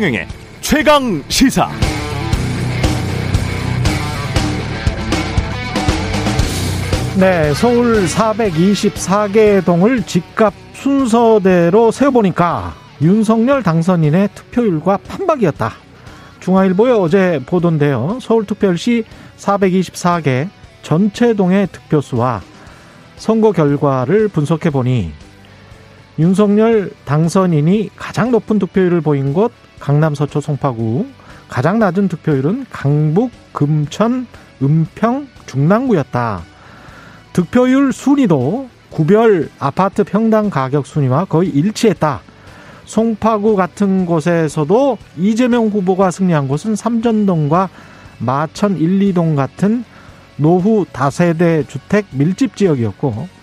최경영의 최강 시사. 네, 서울 424개 동을 집값 순서대로 세어보니까 윤석열 당선인의 투표율과 판박이었다. 중앙일보에 어제 보던데요. 서울특별시 424개 전체 동의 득표수와 선거 결과를 분석해 보니 윤석열 당선인이 가장 높은 득표율을 보인 곳 강남 서초 송파구, 가장 낮은 득표율은 강북, 금천, 은평, 중랑구였다. 득표율 순위도 구별 아파트 평당 가격 순위와 거의 일치했다. 송파구 같은 곳에서도 이재명 후보가 승리한 곳은 삼전동과 마천 1, 2동 같은 노후 다세대 주택 밀집 지역이었고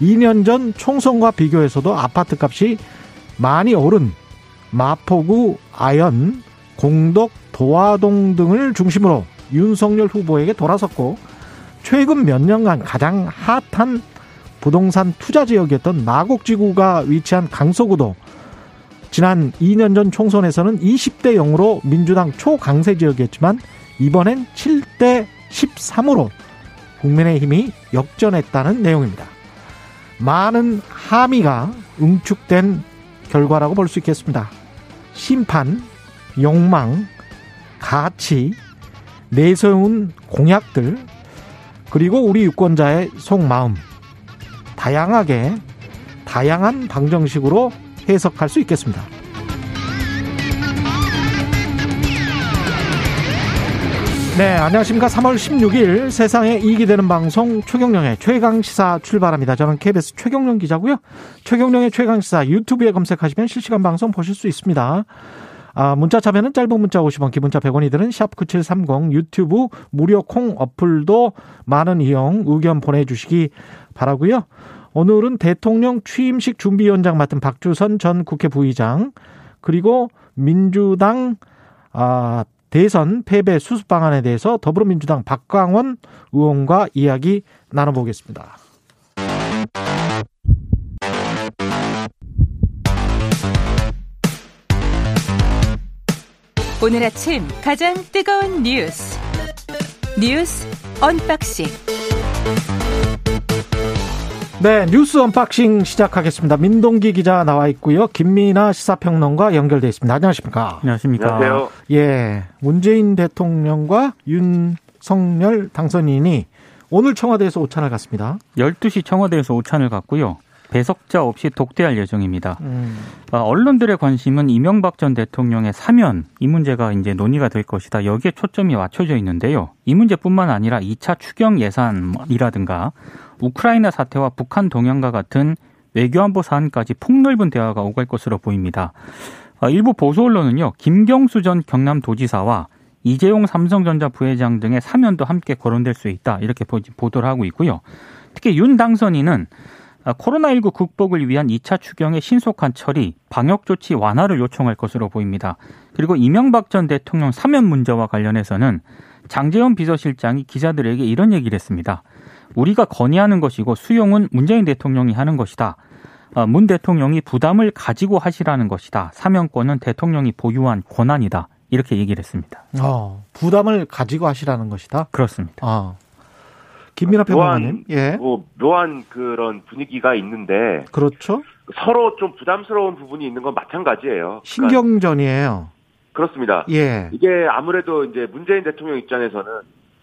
2년 전 총선과 비교해서도 아파트 값이 많이 오른 마포구, 아연, 공덕, 도화동 등을 중심으로 윤석열 후보에게 돌아섰고 최근 몇 년간 가장 핫한 부동산 투자 지역이었던 마곡지구가 위치한 강서구도 지난 2년 전 총선에서는 20대 0으로 민주당 초강세 지역이었지만 이번엔 7대 13으로 국민의힘이 역전했다는 내용입니다. 많은 함의가 응축된 결과라고 볼 수 있겠습니다. 심판, 욕망, 가치, 내세운 공약들, 그리고 우리 유권자의 속마음, 다양하게, 다양한 방정식으로 해석할 수 있겠습니다. 네, 안녕하십니까. 3월 16일 세상에 이익이 되는 방송 최경령의 최강시사 출발합니다. 저는 KBS 최경령 기자고요. 최경령의 최강시사 유튜브에 검색하시면 실시간 방송 보실 수 있습니다. 아, 문자 참여는 짧은 문자 50원, 기본자 100원이 드는 샵9730 유튜브 무료 콩 어플도 많은 이용 의견 보내주시기 바라고요. 오늘은 대통령 취임식 준비위원장 맡은 박주선 전 국회 부의장 그리고 민주당 아, 대선 패배 수습 방안에 대해서 더불어민주당 박광온 의원과 이야기 나눠보겠습니다. 오늘 아침 가장 뜨거운 뉴스 뉴스 언박싱 네, 뉴스 언박싱 시작하겠습니다. 민동기 기자 나와 있고요. 김민하 시사평론가 연결돼 있습니다. 안녕하십니까? 안녕하십니까? 안녕하세요. 예, 문재인 대통령과 윤석열 당선인이 오늘 청와대에서 오찬을 갖습니다. 12시 청와대에서 오찬을 갖고요. 배석자 없이 독대할 예정입니다. 음, 아, 언론들의 관심은 이명박 전 대통령의 사면 이 문제가 이제 논의가 될 것이다. 여기에 초점이 맞춰져 있는데요. 이 문제뿐만 아니라 2차 추경 예산이라든가 우크라이나 사태와 북한 동향과 같은 외교안보 사안까지 폭넓은 대화가 오갈 것으로 보입니다. 아, 일부 보수 언론은요. 김경수 전 경남도지사와 이재용 삼성전자 부회장 등의 사면도 함께 거론될 수 있다. 이렇게 보- 보도를 하고 있고요. 특히 윤 당선인은 아, 코로나19 극복을 위한 2차 추경의 신속한 처리, 방역 조치 완화를 요청할 것으로 보입니다. 그리고 이명박 전 대통령 사면 문제와 관련해서는 장재원 비서실장이 기자들에게 이런 얘기를 했습니다. 우리가 건의하는 것이고 수용은 문재인 대통령이 하는 것이다. 아, 문 대통령이 부담을 가지고 하시라는 것이다. 사면권은 대통령이 보유한 권한이다. 이렇게 얘기를 했습니다. 어, 부담을 가지고 하시라는 것이다. 그렇습니다. 아, 김민아 평론가님, 예, 뭐 묘한 그런 분위기가 있는데 그렇죠. 서로 좀 부담스러운 부분이 있는 건 마찬가지예요. 그러니까 신경전이에요. 그렇습니다. 예, 이게 아무래도 이제 문재인 대통령 입장에서는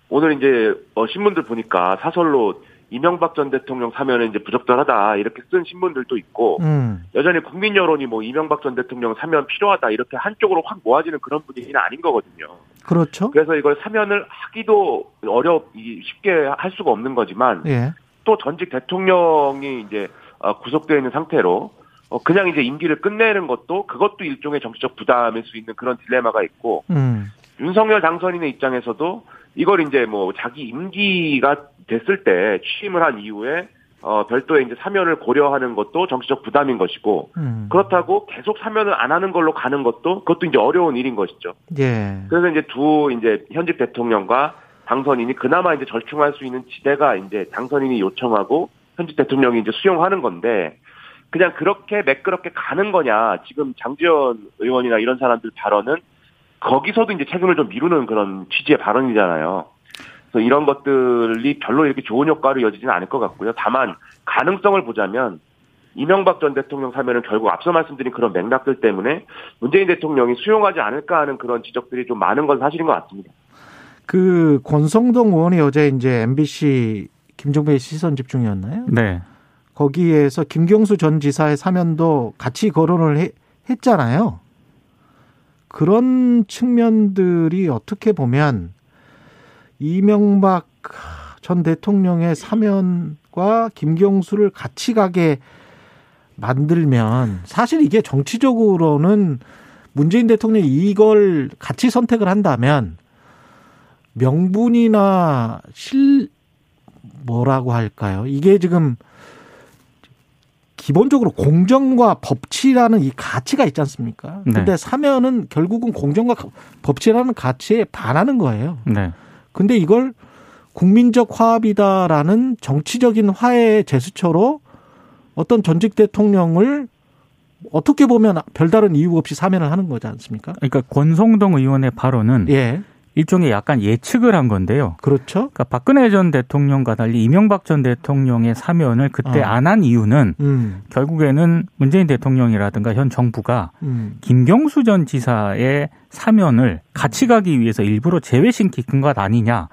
오늘 이제 어, 신문들 보니까 사설로 이명박 전 대통령 사면은 이제 부적절하다 이렇게 쓴 신문들도 있고 음, 여전히 국민 여론이 뭐 이명박 전 대통령 사면 필요하다 이렇게 한쪽으로 확 모아지는 그런 분위기는 아닌 거거든요. 그렇죠. 그래서 이걸 사면을 하기도 어렵 이- 쉽게 할 수가 없는 거지만 예, 또 전직 대통령이 이제 어, 구속되어 있는 상태로 어, 그냥 이제 임기를 끝내는 것도 그것도 일종의 정치적 부담일 수 있는 그런 딜레마가 있고 음, 윤석열 당선인의 입장에서도 이걸 이제 뭐 자기 임기가 됐을 때 취임을 한 이후에 어, 별도의 이제 사면을 고려하는 것도 정치적 부담인 것이고 음, 그렇다고 계속 사면을 안 하는 걸로 가는 것도 그것도 이제 어려운 일인 것이죠. 예, 그래서 이제 두 이제 현직 대통령과 당선인이 그나마 이제 절충할 수 있는 지대가 이제 당선인이 요청하고 현직 대통령이 이제 수용하는 건데 그냥 그렇게 매끄럽게 가는 거냐. 지금 장지원 의원이나 이런 사람들 발언은 거기서도 이제 책임을 좀 미루는 그런 취지의 발언이잖아요. 그래서 이런 것들이 별로 이렇게 좋은 효과로 이어지지는 않을 것 같고요. 다만 가능성을 보자면 이명박 전 대통령 사면은 결국 앞서 말씀드린 그런 맥락들 때문에 문재인 대통령이 수용하지 않을까 하는 그런 지적들이 좀 많은 건 사실인 것 같습니다. 그 권성동 의원이 어제 이제 MBC 김종배의 시선 집중이었나요? 네. 거기에서 김경수 전 지사의 사면도 같이 거론을 해, 했잖아요. 그런 측면들이 어떻게 보면 이명박 전 대통령의 사면과 김경수를 같이 가게 만들면 사실 이게 정치적으로는 문재인 대통령이 이걸 같이 선택을 한다면 명분이나 실 뭐라고 할까요? 이게 지금 기본적으로 공정과 법치라는 이 가치가 있지 않습니까? 네. 근데 사면은 결국은 공정과 법치라는 가치에 반하는 거예요. 네. 근데 이걸 국민적 화합이다라는 정치적인 화해의 제스처로 어떤 전직 대통령을 어떻게 보면 별다른 이유 없이 사면을 하는 거지 않습니까? 그러니까 권성동 의원의 발언은 예. 일종의 약간 예측을 한 건데요. 그렇죠. 그러니까 박근혜 전 대통령과 달리 이명박 전 대통령의 사면을 그때 어. 안한 이유는 음. 결국에는 문재인 대통령이라든가 현 정부가 음. 김경수 전 지사의 사면을 같이 가기 위해서 일부러 제외시킨 것 아니냐.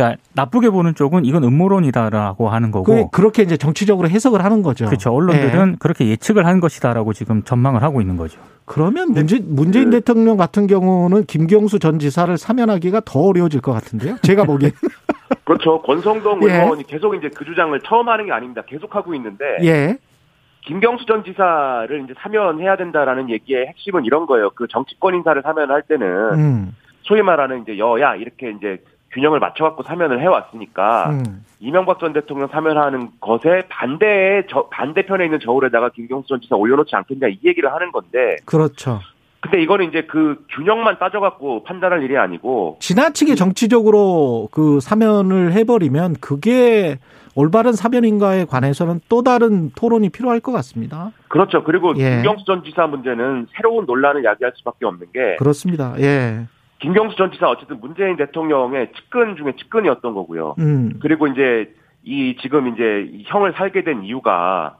그러니까 나쁘게 보는 쪽은 이건 음모론이다라고 하는 그 거고. 그 렇게 이제 정치적으로 해석을 하는 거죠. 그렇죠. 언론들은 예. 그렇게 예측을 한 것이다라고 지금 전망을 하고 있는 거죠. 그러면 문재, 문재인 그- 대통령 같은 경우는 김경수 전 지사를 사면하기가 더 어려워질 것 같은데요. 제가 보기엔. 그렇죠. 권성동 예. 의원이 계속 이제 그 주장을 처음 하는 게 아닙니다. 계속 하고 있는데 예. 김경수 전 지사를 이제 사면해야 된다라는 얘기의 핵심은 이런 거예요. 그 정치권 인사를 사면할 때는 음. 소위 말하는 이제 여야 이렇게 이제 균형을 맞춰갖고 사면을 해왔으니까 음. 이명박 전 대통령 사면하는 것에 반대의 저, 반대편에 있는 저울에다가 김경수 전 지사 올려놓지 않겠냐 이 얘기를 하는 건데 그렇죠. 근데 이거는 이제 그 균형만 따져갖고 판단할 일이 아니고 지나치게 정치적으로 그 사면을 해버리면 그게 올바른 사면인가에 관해서는 또 다른 토론이 필요할 것 같습니다. 그렇죠. 그리고 예. 김경수 전 지사 문제는 새로운 논란을 야기할 수밖에 없는 게 그렇습니다. 예. 김경수 전 지사 어쨌든 문재인 대통령의 측근 중에 측근이었던 거고요. 음. 그리고 이제 이 지금 이제 이 형을 살게 된 이유가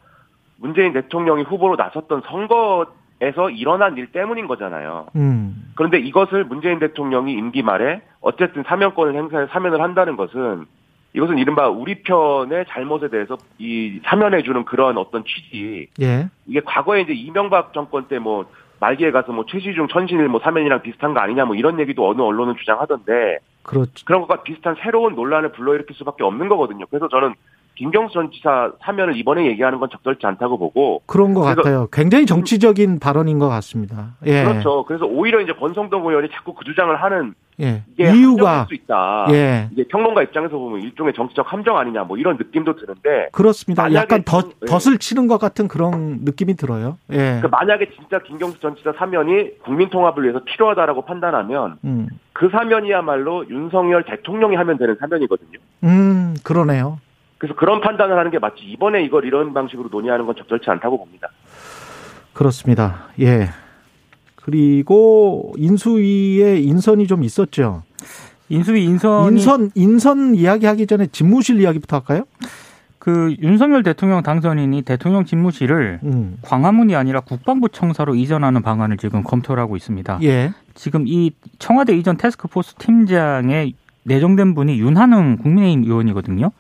문재인 대통령이 후보로 나섰던 선거에서 일어난 일 때문인 거잖아요. 음. 그런데 이것을 문재인 대통령이 임기 말에 어쨌든 사면권을 행사해 사면을 한다는 것은 이것은 이른바 우리 편의 잘못에 대해서 이 사면해주는 그런 어떤 취지. 예. 이게 과거에 이제 이명박 정권 때뭐 말기에 가서 뭐 최시중 천신일 뭐 사면이랑 비슷한 거 아니냐 뭐 이런 얘기도 어느 언론은 주장하던데 그렇죠. 그런 것과 비슷한 새로운 논란을 불러일으킬 수밖에 없는 거거든요. 그래서 저는 김경수 전 지사 사면을 이번에 얘기하는 건 적절치 않다고 보고 그런 것 같아요. 굉장히 정치적인 발언인 것 같습니다. 예. 그렇죠. 그래서 오히려 이제 권성동 의원이 자꾸 그 주장을 하는 예. 이유가 수 있다. 예. 이게 평론가 입장에서 보면 일종의 정치적 함정 아니냐 뭐 이런 느낌도 드는데 그렇습니다. 약간 덧, 좀- 예. 덧을 치는 것 같은 그런 느낌이 들어요. 예. 그 만약에 진짜 김경수 전 지사 사면이 국민 통합을 위해서 필요하다라고 판단하면 음. 그 사면이야말로 윤석열 대통령이 하면 되는 사면이거든요. 음, 그러네요. 그래서 그런 판단을 하는 게 맞지 이번에 이걸 이런 방식으로 논의하는 건 적절치 않다고 봅니다. 그렇습니다. 예. 그리고 인수위에 인선이 좀 있었죠. 인수위 인선이 인선 인선 이야기하기 전에 집무실 이야기부터 할까요? 그 윤석열 대통령 당선인이 대통령 집무실을 음. 광화문이 아니라 국방부 청사로 이전하는 방안을 지금 검토를 하고 있습니다. 예. 지금 이 청와대 이전 테스크포스 팀장에 내정된 분이 윤한흥 국민의힘 의원이거든요.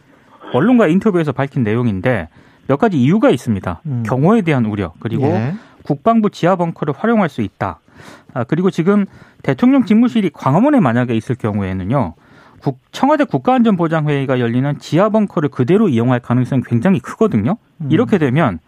언론과 인터뷰에서 밝힌 내용인데 몇 가지 이유가 있습니다. 음. 경호에 대한 우려 그리고 예. 국방부 지하 벙커를 활용할 수 있다. 아, 그리고 지금 대통령 집무실이 광화문에 만약에 있을 경우에는요. 국- 청와대 국가안전보장회의가 열리는 지하 벙커를 그대로 이용할 가능성이 굉장히 크거든요. 음. 이렇게 되면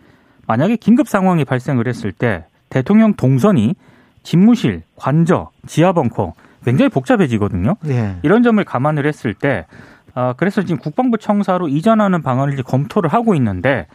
만약에 긴급 상황이 발생을 했을 때 대통령 동선이 집무실, 관저, 지하 벙커 굉장히 복잡해지거든요. 예. 이런 점을 감안을 했을 때, 아, 그래서 지금 국방부 청사로 이전하는 방안을 이제 검토를 하고 있는데,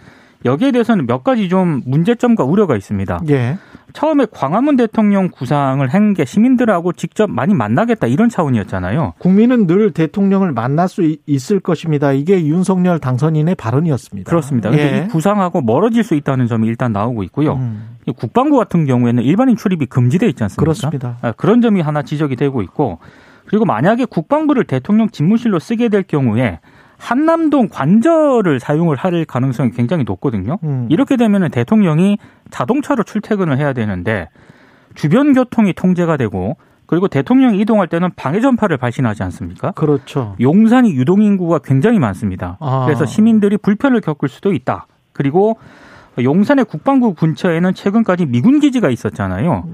여기에 대해서는 몇 가지 좀 문제점과 우려가 있습니다. 예. 처음에 광화문 대통령 구상을 한 게 시민들하고 직접 많이 만나겠다 이런 차원이었잖아요. 국민은 늘 대통령을 만날 수 있을 것입니다. 이게 윤석열 당선인의 발언이었습니다. 그렇습니다. 예. 이 구상하고 멀어질 수 있다는 점이 일단 나오고 있고요. 음, 이 국방부 같은 경우에는 일반인 출입이 금지돼 있지 않습니까? 그렇습니다. 아, 그런 점이 하나 지적이 되고 있고 그리고 만약에 국방부를 대통령 집무실로 쓰게 될 경우에 한남동 관저를 사용을 할 가능성이 굉장히 높거든요. 음. 이렇게 되면 대통령이 자동차로 출퇴근을 해야 되는데 주변 교통이 통제가 되고 그리고 대통령이 이동할 때는 방해 전파를 발신하지 않습니까? 그렇죠. 용산이 유동 인구가 굉장히 많습니다. 아. 그래서 시민들이 불편을 겪을 수도 있다. 그리고 용산의 국방부 근처에는 최근까지 미군 기지가 있었잖아요.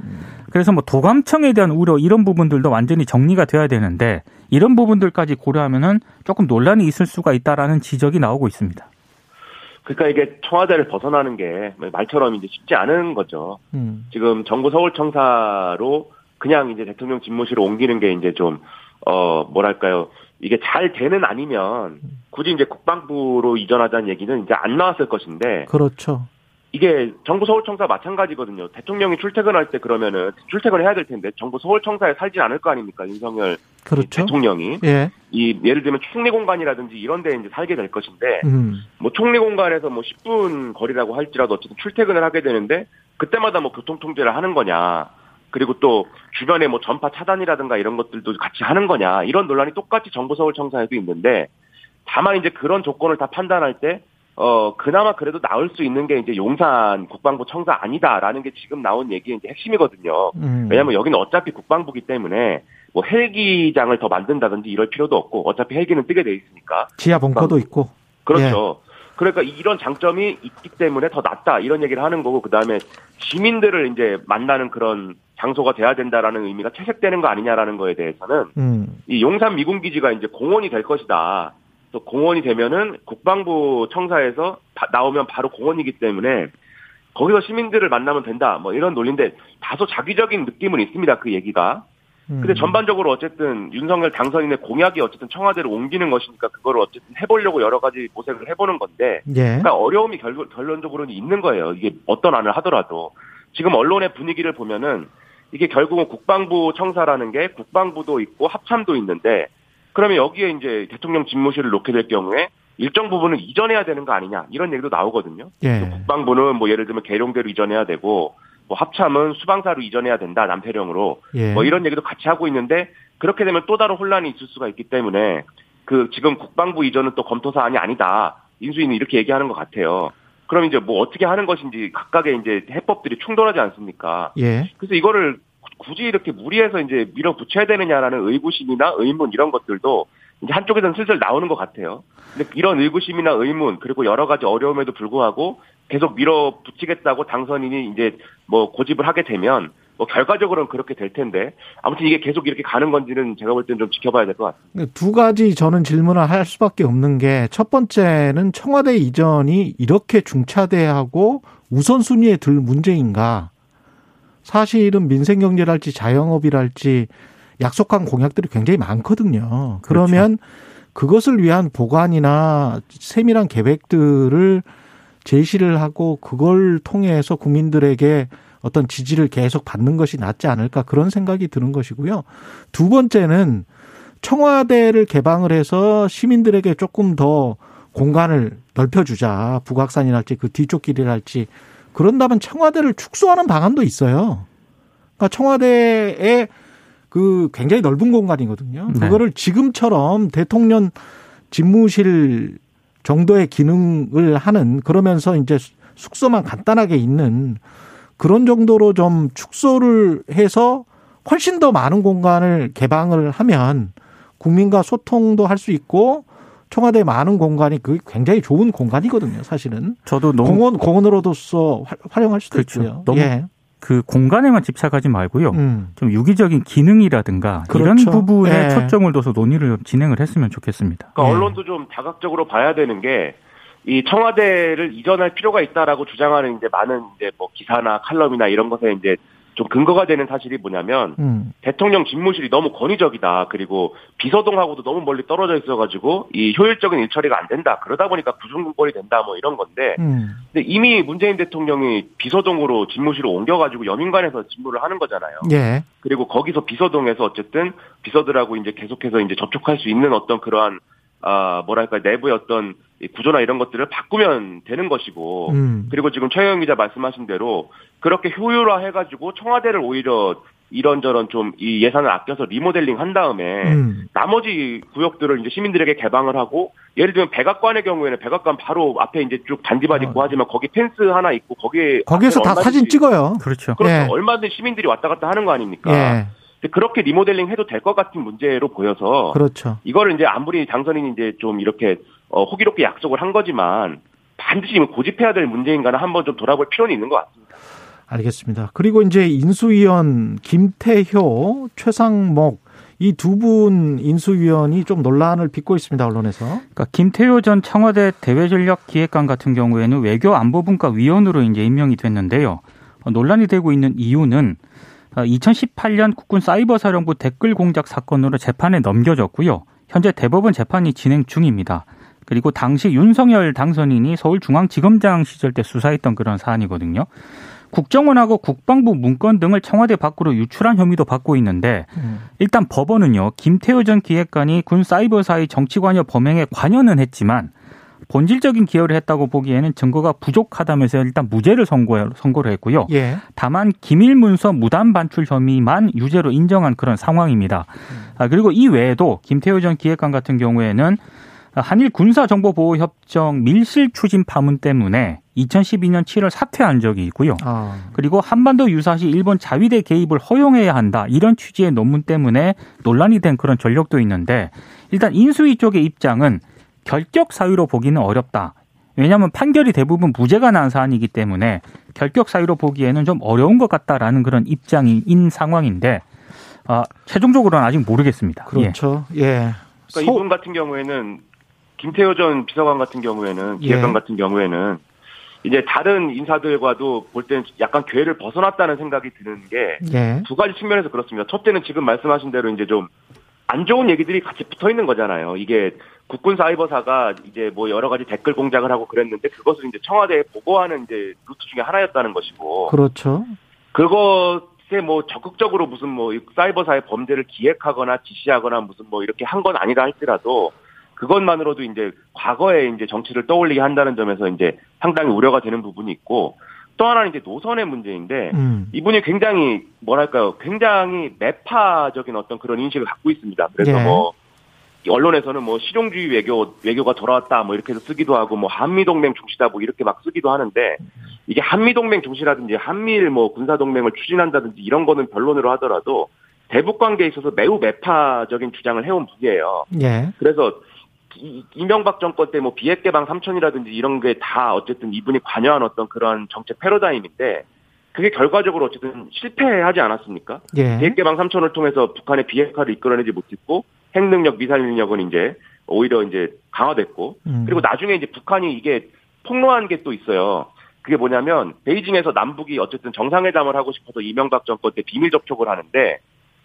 그래서 뭐 도감청에 대한 우려 이런 부분들도 완전히 정리가 돼야 되는데 이런 부분들까지 고려하면은 조금 논란이 있을 수가 있다라는 지적이 나오고 있습니다. 그러니까 이게 청와대를 벗어나는 게 말처럼 이제 쉽지 않은 거죠. 음. 지금 정부 서울청사로 그냥 이제 대통령 집무실을 옮기는 게 이제 좀, 어, 뭐랄까요. 이게 잘 되는 아니면 굳이 이제 국방부로 이전하자는 얘기는 이제 안 나왔을 것인데 그렇죠. 이게 정부 서울청사 마찬가지거든요. 대통령이 출퇴근할 때 그러면은 출퇴근을 해야 될 텐데 정부 서울청사에 살진 않을 거 아닙니까? 윤석열 그렇죠. 대통령이 예. 이 예를 들면 총리 공간이라든지 이런 데 이제 살게 될 것인데 음. 뭐 총리 공간에서 뭐 10분 거리라고 할지라도 어쨌든 출퇴근을 하게 되는데 그때마다 뭐 교통 통제를 하는 거냐 그리고 또 주변에 뭐 전파 차단이라든가 이런 것들도 같이 하는 거냐 이런 논란이 똑같이 정부 서울청사에도 있는데 다만 이제 그런 조건을 다 판단할 때 어, 그나마 그래도 나올 수 있는 게 이제 용산 국방부 청사 아니다라는 게 지금 나온 얘기의 이제 핵심이거든요. 음. 왜냐면 여기는 어차피 국방부기 때문에 뭐 헬기장을 더 만든다든지 이럴 필요도 없고 어차피 헬기는 뜨게 돼 있으니까. 지하 벙커도 있고. 그렇죠. 그러니까 이런 장점이 있기 때문에 더 낫다 이런 얘기를 하는 거고 그다음에 시민들을 이제 만나는 그런 장소가 돼야 된다라는 의미가 채색되는 거 아니냐라는 거에 대해서는 음. 이 용산 미군 기지가 이제 공원이 될 것이다. 또 공원이 되면은 국방부 청사에서 바- 나오면 바로 공원이기 때문에 거기서 시민들을 만나면 된다. 뭐 이런 논리인데 다소 자기적인 느낌은 있습니다. 그 얘기가. 음. 근데 전반적으로 어쨌든 윤석열 당선인의 공약이 어쨌든 청와대로 옮기는 것이니까 그거를 어쨌든 해보려고 여러 가지 모색을 해보는 건데 예. 그러니까 어려움이 결, 결론적으로는 있는 거예요. 이게 어떤 안을 하더라도 지금 언론의 분위기를 보면은 이게 결국은 국방부 청사라는 게 국방부도 있고 합참도 있는데 그러면 여기에 이제 대통령 집무실을 놓게 될 경우에 일정 부분은 이전해야 되는 거 아니냐 이런 얘기도 나오거든요. 예. 국방부는 뭐 예를 들면 계룡대로 이전해야 되고 뭐 합참은 수방사로 이전해야 된다 남태령으로 예. 뭐 이런 얘기도 같이 하고 있는데 그렇게 되면 또 다른 혼란이 있을 수가 있기 때문에 그 지금 국방부 이전은 또 검토 사안이 아니다 인수위는 이렇게 얘기하는 것 같아요. 그럼 이제 뭐 어떻게 하는 것인지 각각의 이제 해법들이 충돌하지 않습니까? 예. 그래서 이거를 굳이 이렇게 무리해서 이제 밀어붙여야 되느냐라는 의구심이나 의문 이런 것들도 이제 한쪽에서는 슬슬 나오는 것 같아요. 근데 이런 의구심이나 의문 그리고 여러 가지 어려움에도 불구하고 계속 밀어붙이겠다고 당선인이 이제 뭐 고집을 하게 되면 뭐 결과적으로는 그렇게 될 텐데 아무튼 이게 계속 이렇게 가는 건지는 제가 볼 때는 좀 지켜봐야 될 것 같습니다. 두 가지 저는 질문을 할 수밖에 없는 게 첫 번째는 청와대 이전이 이렇게 중차대하고 우선순위에 들 문제인가? 사실은 민생경제랄지 자영업이랄지 약속한 공약들이 굉장히 많거든요. 그러면 그것을 위한 보관이나 세밀한 계획들을 제시를 하고 그걸 통해서 국민들에게 어떤 지지를 계속 받는 것이 낫지 않을까 그런 생각이 드는 것이고요. 두 번째는 청와대를 개방을 해서 시민들에게 조금 더 공간을 넓혀주자. 북악산이랄지 그 뒤쪽 길이랄지. 그런다면 청와대를 축소하는 방안도 있어요. 그러니까 청와대에 그 굉장히 넓은 공간이거든요. 네. 그거를 지금처럼 대통령 집무실 정도의 기능을 하는 그러면서 이제 숙소만 간단하게 있는 그런 정도로 좀 축소를 해서 훨씬 더 많은 공간을 개방을 하면 국민과 소통도 할 수 있고 청와대 많은 공간이 그 굉장히 좋은 공간이거든요, 사실은. 저도 너무 공원 공원으로서 활- 활용할 수도 그렇죠. 있고요. 너무 예. 그 공간에만 집착하지 말고요. 음. 좀 유기적인 기능이라든가 이런 그렇죠. 부분에 예. 초점을 둬서 논의를 좀 진행을 했으면 좋겠습니다. 그러니까 예. 언론도 좀 다각적으로 봐야 되는 게 이 청와대를 이전할 필요가 있다라고 주장하는 이제 많은 이제 뭐 기사나 칼럼이나 이런 것에 이제 좀 근거가 되는 사실이 뭐냐면 음. 대통령 집무실이 너무 권위적이다. 그리고 비서동하고도 너무 멀리 떨어져 있어가지고 이 효율적인 일처리가 안 된다. 그러다 보니까 구중군벌이 된다. 뭐 이런 건데. 음. 근데 이미 문재인 대통령이 비서동으로 집무실을 옮겨가지고 여민관에서 직무를 하는 거잖아요. 예. 그리고 거기서 비서동에서 어쨌든 비서들하고 이제 계속해서 이제 접촉할 수 있는 어떤 그러한 아 뭐랄까 내부의 어떤 이 구조나 이런 것들을 바꾸면 되는 것이고 음. 그리고 지금 최영 기자 말씀하신 대로 그렇게 효율화 해가지고 청와대를 오히려 이런저런 좀 이 예산을 아껴서 리모델링 한 다음에 음. 나머지 구역들을 이제 시민들에게 개방을 하고 예를 들면 백악관의 경우에는 백악관 바로 앞에 이제 쭉 잔디밭 있고 하지만 거기 펜스 하나 있고 거기에 거기에서 다 사진 찍어요. 그렇죠. 그렇죠. 예. 얼마든지 시민들이 왔다 갔다 하는 거 아닙니까? 예. 그렇게 리모델링 해도 될 것 같은 문제로 보여서 그렇죠. 이거를 이제 아무리 당선인이 이제 좀 이렇게 어, 호기롭게 약속을 한 거지만 반드시 고집해야 될 문제인가는 한번 좀 돌아볼 필요는 있는 것 같습니다. 알겠습니다. 그리고 이제 인수위원 김태효, 최상목 이 두 분 인수위원이 좀 논란을 빚고 있습니다. 언론에서. 그러니까 김태효 전 청와대 대외전략 기획관 같은 경우에는 외교 안보분과 위원으로 이제 임명이 됐는데요. 어, 논란이 되고 있는 이유는 2018년 국군 사이버사령부 댓글 공작 사건으로 재판에 넘겨졌고요. 현재 대법원 재판이 진행 중입니다. 그리고 당시 윤석열 당선인이 서울중앙지검장 시절 때 수사했던 그런 사안이거든요. 국정원하고 국방부 문건 등을 청와대 밖으로 유출한 혐의도 받고 있는데 음. 일단 법원은요 김태호 전 기획관이 군 사이버사의 정치관여 범행에 관여는 했지만 본질적인 기여를 했다고 보기에는 증거가 부족하다면서 일단 무죄를 선고, 선고를 했고요. 예. 다만 기밀 문서 무단 반출 혐의만 유죄로 인정한 그런 상황입니다. 아, 그리고 이 외에도 김태호 전 기획관 같은 경우에는 한일 군사정보보호협정 밀실 추진 파문 때문에 2012년 7월 사퇴한 적이 있고요. 아. 그리고 한반도 유사시 일본 자위대 개입을 허용해야 한다 이런 취지의 논문 때문에 논란이 된 그런 전력도 있는데 일단 인수위 쪽의 입장은 결격 사유로 보기는 어렵다. 왜냐하면 판결이 대부분 무죄가 난 사안이기 때문에 결격 사유로 보기에는 좀 어려운 것 같다라는 그런 입장인 상황인데 아, 최종적으로는 아직 모르겠습니다. 예. 그렇죠. 예. 그러니까 소- 이분 같은 경우에는 김태효 전 비서관 같은 경우에는 예. 기획관 같은 경우에는 이제 다른 인사들과도 볼 때는 약간 궤를 벗어났다는 생각이 드는 게 예. 두 가지 측면에서 그렇습니다. 첫째는 지금 말씀하신 대로 이제 좀 안 좋은 얘기들이 같이 붙어 있는 거잖아요. 이게 국군 사이버사가 이제 뭐 여러 가지 댓글 공작을 하고 그랬는데 그것을 이제 청와대에 보고하는 이제 루트 중에 하나였다는 것이고 그렇죠. 그것에 뭐 적극적으로 무슨 뭐이 사이버사의 범죄를 기획하거나 지시하거나 무슨 뭐 이렇게 한 건 아니다 할지라도 그것만으로도 이제 과거에 이제 정치를 떠올리게 한다는 점에서 이제 상당히 우려가 되는 부분이 있고 또 하나는 이제 노선의 문제인데 음. 이분이 굉장히 뭐랄까요 굉장히 매파적인 어떤 그런 인식을 갖고 있습니다. 그래서 예. 뭐 언론에서는 뭐 실용주의 외교 외교가 돌아왔다 뭐 이렇게 해서 쓰기도 하고 뭐 한미 동맹 중시다 뭐 이렇게 막 쓰기도 하는데 이게 한미 동맹 중시라든지 한미일 뭐 군사 동맹을 추진한다든지 이런 거는 변론으로 하더라도 대북 관계에 있어서 매우 매파적인 주장을 해온 분이에요. 예. 그래서 이- 이명박 정권 때 뭐 비핵 개방 3천이라든지 이런 게 다 어쨌든 이분이 관여한 어떤 그런 정책 패러다임인데 그게 결과적으로 어쨌든 실패하지 않았습니까? 예. 비핵 개방 3천을 통해서 북한의 비핵화를 이끌어내지 못했고 핵 능력, 미사일 능력은 이제 오히려 이제 강화됐고 음. 그리고 나중에 이제 북한이 이게 폭로한 게 또 있어요. 그게 뭐냐면 베이징에서 남북이 어쨌든 정상회담을 하고 싶어서 이명박 정권 때 비밀 접촉을 하는데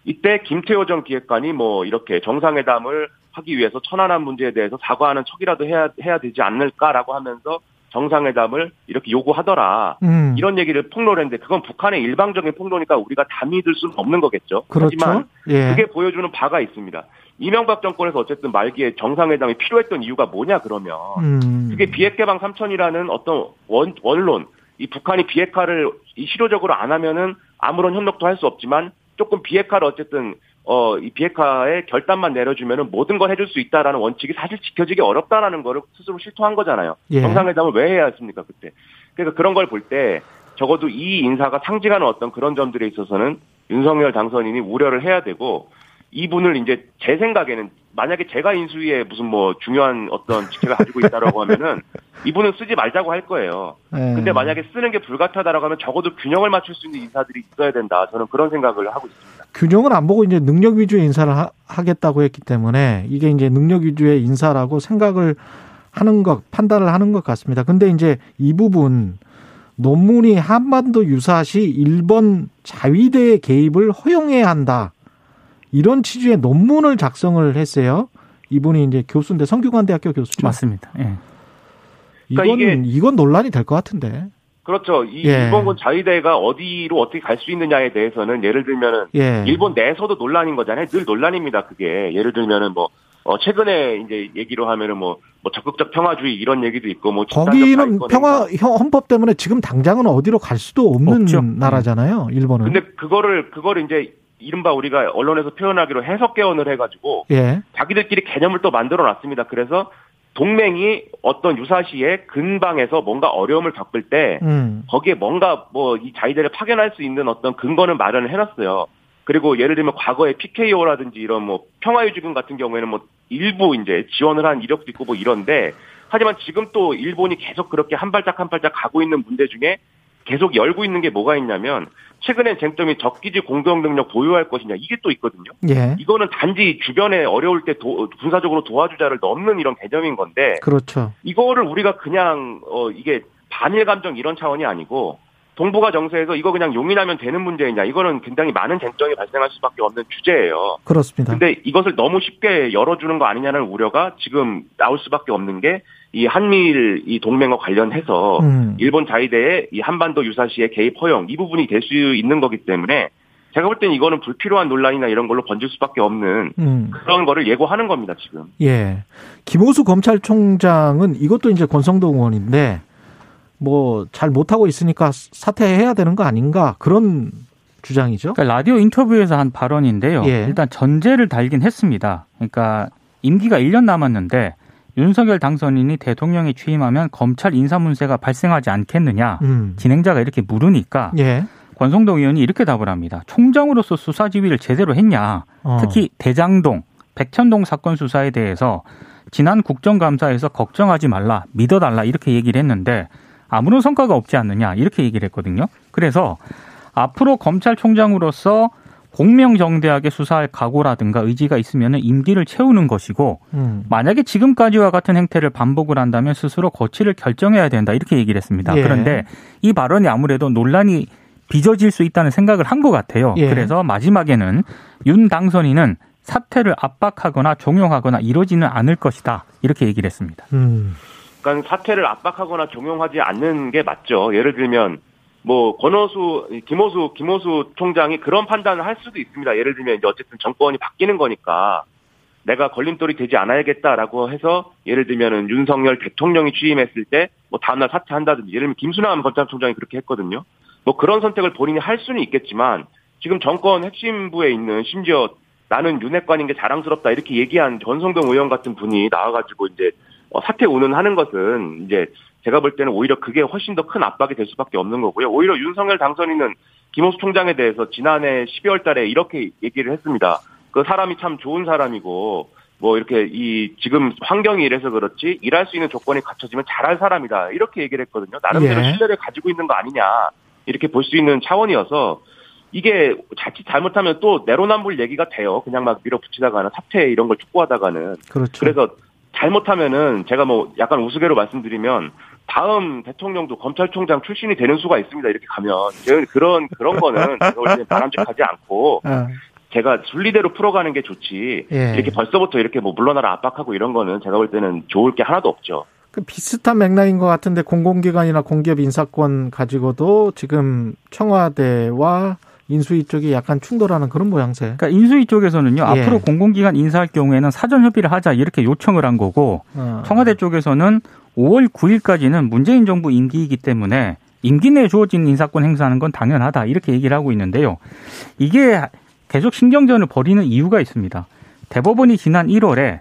이때 김태호 전 기획관이 뭐 이렇게 정상회담을 하기 위해서 천안함 문제에 대해서 사과하는 척이라도 해야 해야 되지 않을까라고 하면서 정상회담을 이렇게 요구하더라. 음. 이런 얘기를 폭로를 했는데 그건 북한의 일방적인 폭로니까 우리가 다 믿을 수는 없는 거겠죠. 그렇죠. 하지만 예. 그게 보여주는 바가 있습니다. 이명박 정권에서 어쨌든 말기에 정상회담이 필요했던 이유가 뭐냐 그러면 음. 그게 비핵개방 3천이라는 어떤 원, 원론, 이 북한이 비핵화를 이 실효적으로 안 하면은 아무런 협력도 할 수 없지만 조금 비핵화를 어쨌든 어, 이 비핵화의 결단만 내려주면은 모든 걸 해줄 수 있다라는 원칙이 사실 지켜지기 어렵다라는 거를 스스로 실토한 거잖아요. 예. 정상회담을 왜 해야 했습니까, 그때. 그래서 그런 걸 볼 때 적어도 이 인사가 상징하는 어떤 그런 점들에 있어서는 윤석열 당선인이 우려를 해야 되고 이분을 이제 제 생각에는 만약에 제가 인수위에 무슨 뭐 중요한 어떤 직책을 가지고 있다라고 하면은 이분은 쓰지 말자고 할 거예요. 예. 근데 만약에 쓰는 게 불가타다라고 하면 적어도 균형을 맞출 수 있는 인사들이 있어야 된다. 저는 그런 생각을 하고 있습니다. 균형을 안 보고 이제 능력 위주의 인사를 하, 겠다고 했기 때문에 이게 이제 능력 위주의 인사라고 생각을 하는 것, 판단을 하는 것 같습니다. 근데 이제 이 부분 논문이 한반도 유사시 일본 자위대의 개입을 허용해야 한다. 이런 취지의 논문을 작성을 했어요. 이분이 이제 교수인데 성균관대학교 교수죠. 맞습니다. 예. 이건 그러니까 이건 논란이 될 것 같은데. 그렇죠. 이 예. 일본군 자위대가 어디로 어떻게 갈 수 있느냐에 대해서는 예를 들면은 예. 일본 내에서도 논란인 거잖아요. 늘 논란입니다. 그게 예를 들면은 뭐 어, 최근에 이제 얘기로 하면은 뭐, 뭐 적극적 평화주의 이런 얘기도 있고 뭐 거기는 평화. 헌법 때문에 지금 당장은 어디로 갈 수도 없는 없죠. 나라잖아요. 일본은. 근데 그거를 그거를 이제 이른바 우리가 언론에서 표현하기로 해석 개헌을 해가지고 예. 자기들끼리 개념을 또 만들어 놨습니다. 그래서 동맹이 어떤 유사시에 근방에서 뭔가 어려움을 겪을 때 음. 거기에 뭔가 뭐 이 자위대를 파견할 수 있는 어떤 근거는 마련을 해놨어요. 그리고 예를 들면 과거에 PKO라든지 이런 뭐 평화유지군 같은 경우에는 뭐 일부 이제 지원을 한 이력도 있고 뭐 이런데 하지만 지금 또 일본이 계속 그렇게 한 발짝 한 발짝 가고 있는 문제 중에 계속 열고 있는 게 뭐가 있냐면 최근엔 쟁점이 적기지 공동 능력 보유할 것이냐 이게 또 있거든요. 예. 이거는 단지 주변에 어려울 때 도- 군사적으로 도와주자를 넘는 이런 개념인 건데 그렇죠. 이거를 우리가 그냥 어 이게 반일 감정 이런 차원이 아니고 동북아 정세에서 이거 그냥 용인하면 되는 문제이냐 이거는 굉장히 많은 쟁점이 발생할 수밖에 없는 주제예요. 그렇습니다. 근데 이것을 너무 쉽게 열어주는 거 아니냐는 우려가 지금 나올 수밖에 없는 게 이 한미일 이 동맹과 관련해서 음. 일본 자위대의 이 한반도 유사시의 개입 허용 이 부분이 될 수 있는 거기 때문에 제가 볼 땐 이거는 불필요한 논란이나 이런 걸로 번질 수밖에 없는 음. 그런 거를 예고하는 겁니다 지금. 예. 김호수 검찰총장은 이것도 이제 권성동 의원인데 뭐 잘 못하고 있으니까 사퇴해야 되는 거 아닌가 그런 주장이죠. 그러니까 라디오 인터뷰에서 한 발언인데요. 예. 일단 전제를 달긴 했습니다. 그러니까 임기가 1년 남았는데 윤석열 당선인이 대통령에 취임하면 검찰 인사 문제가 발생하지 않겠느냐. 음. 진행자가 이렇게 물으니까 예. 권성동 의원이 이렇게 답을 합니다. 총장으로서 수사 지휘를 제대로 했냐. 어. 특히 대장동, 백천동 사건 수사에 대해서 지난 국정감사에서 걱정하지 말라, 믿어달라 이렇게 얘기를 했는데 아무런 성과가 없지 않느냐 이렇게 얘기를 했거든요. 그래서 앞으로 검찰총장으로서 공명정대하게 수사할 각오라든가 의지가 있으면 임기를 채우는 것이고 음. 만약에 지금까지와 같은 행태를 반복을 한다면 스스로 거취를 결정해야 된다 이렇게 얘기를 했습니다. 예. 그런데 이 발언이 아무래도 논란이 빚어질 수 있다는 생각을 한 것 같아요. 예. 그래서 마지막에는 윤 당선인은 사퇴를 압박하거나 종용하거나 이러지는 않을 것이다 이렇게 얘기를 했습니다. 음. 그러니까 사퇴를 압박하거나 종용하지 않는 게 맞죠. 예를 들면 뭐 권호수, 김호수, 김호수 총장이 그런 판단을 할 수도 있습니다. 예를 들면 이제 어쨌든 정권이 바뀌는 거니까 내가 걸림돌이 되지 않아야겠다라고 해서 예를 들면은 윤석열 대통령이 취임했을 때 뭐 다음날 사퇴한다든지 예를 들면 김순남 검찰총장이 그렇게 했거든요. 뭐 그런 선택을 본인이 할 수는 있겠지만 지금 정권 핵심부에 있는 심지어 나는 윤핵관인 게 자랑스럽다 이렇게 얘기한 전성동 의원 같은 분이 나와가지고 이제 어, 사퇴 운운하는 것은 이제 제가 볼 때는 오히려 그게 훨씬 더 큰 압박이 될 수밖에 없는 거고요. 오히려 윤석열 당선인은 김호수 총장에 대해서 지난해 12월 달에 이렇게 얘기를 했습니다. 그 사람이 참 좋은 사람이고 뭐 이렇게 이 지금 환경이 이래서 그렇지 일할 수 있는 조건이 갖춰지면 잘할 사람이다. 이렇게 얘기를 했거든요. 나름대로 예. 신뢰를 가지고 있는 거 아니냐. 이렇게 볼 수 있는 차원이어서 이게 자칫 잘못하면 또 내로남불 얘기가 돼요. 그냥 막 밀어붙이다가는 사퇴 이런 걸 촉구하다가는 그렇죠. 그래서 잘못하면은 제가 뭐 약간 우스개로 말씀드리면 다음 대통령도 검찰총장 출신이 되는 수가 있습니다. 이렇게 가면 그런 그런 거는 제가 볼 때는 바람직하지 않고 아, 제가 순리대로 풀어가는 게 좋지 예. 이렇게 벌써부터 이렇게 뭐 물러나라 압박하고 이런 거는 제가 볼 때는 좋을 게 하나도 없죠. 그 비슷한 맥락인 것 같은데 공공기관이나 공기업 인사권 가지고도 지금 청와대와 인수위 쪽이 약간 충돌하는 그런 모양새. 그러니까 인수위 쪽에서는요 예. 앞으로 공공기관 인사할 경우에는 사전 협의를 하자 이렇게 요청을 한 거고 어. 청와대 쪽에서는 5월 9일까지는 문재인 정부 임기이기 때문에 임기 내에 주어진 인사권 행사하는 건 당연하다 이렇게 얘기를 하고 있는데요. 이게 계속 신경전을 벌이는 이유가 있습니다. 대법원이 지난 1월에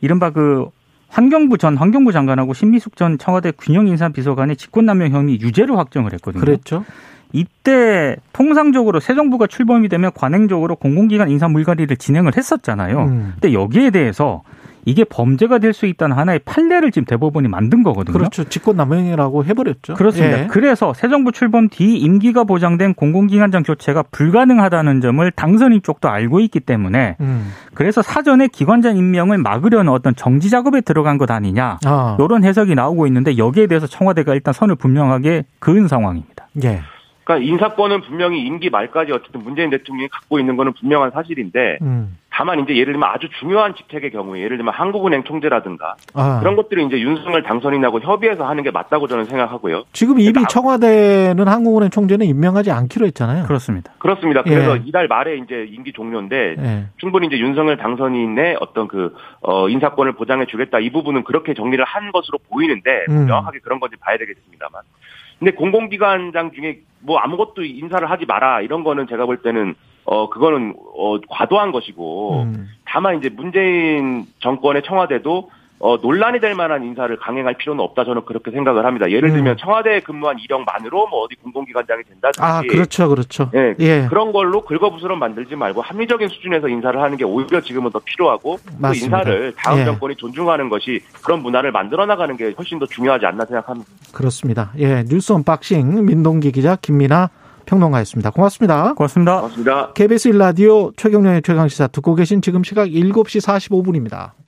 이른바 그 환경부 전 환경부 장관하고 신미숙 전 청와대 균형인사 비서관의 직권남용 혐의 유죄를 확정을 했거든요. 그랬죠. 이때 통상적으로 새 정부가 출범이 되면 관행적으로 공공기관 인사 물갈이를 진행을 했었잖아요. 음. 근데 여기에 대해서 이게 범죄가 될 수 있다는 하나의 판례를 지금 대법원이 만든 거거든요. 그렇죠. 직권남용이라고 해버렸죠. 그렇습니다. 예. 그래서 새 정부 출범 뒤 임기가 보장된 공공기관장 교체가 불가능하다는 점을 당선인 쪽도 알고 있기 때문에 음. 그래서 사전에 기관장 임명을 막으려는 어떤 정지 작업에 들어간 것 아니냐 아. 이런 해석이 나오고 있는데 여기에 대해서 청와대가 일단 선을 분명하게 그은 상황입니다. 예. 그러니까 인사권은 분명히 임기 말까지 어쨌든 문재인 대통령이 갖고 있는 거는 분명한 사실인데 음. 다만 이제 예를 들면 아주 중요한 직책의 경우에 예를 들면 한국은행 총재라든가 아. 그런 것들이 이제 윤석열 당선인하고 협의해서 하는 게 맞다고 저는 생각하고요. 지금 이미 나- 청와대는 한국은행 총재는 임명하지 않기로 했잖아요. 그렇습니다. 그렇습니다. 그래서 예. 이달 말에 이제 임기 종료인데 예. 충분히 이제 윤석열 당선인의 어떤 그, 어, 인사권을 보장해 주겠다. 이 부분은 그렇게 정리를 한 것으로 보이는데, 뭐 음. 명확하게 그런 건지 봐야 되겠습니다만. 근데 공공기관장 중에 뭐 아무것도 인사를 하지 마라. 이런 거는 제가 볼 때는, 어, 그거는, 어, 과도한 것이고, 음. 다만 이제 문재인 정권의 청와대도 어, 논란이 될 만한 인사를 강행할 필요는 없다. 저는 그렇게 생각을 합니다. 예를 음. 들면 청와대에 근무한 이력만으로 뭐 어디 공공기관장이 된다든지. 아, 그렇죠, 그렇죠. 예, 예. 그런 걸로 긁어부스럼 만들지 말고 합리적인 수준에서 인사를 하는 게 오히려 지금은 더 필요하고 그 맞습니다. 인사를 다음 예. 정권이 존중하는 것이 그런 문화를 만들어 나가는 게 훨씬 더 중요하지 않나 생각합니다. 그렇습니다. 예. 뉴스 unboxing 민동기 기자 김민아 평론가였습니다. 고맙습니다. 고맙습니다. 고맙습니다. KBS 1라디오 최경영의 최강시사 듣고 계신 지금 시각 7시 45분입니다.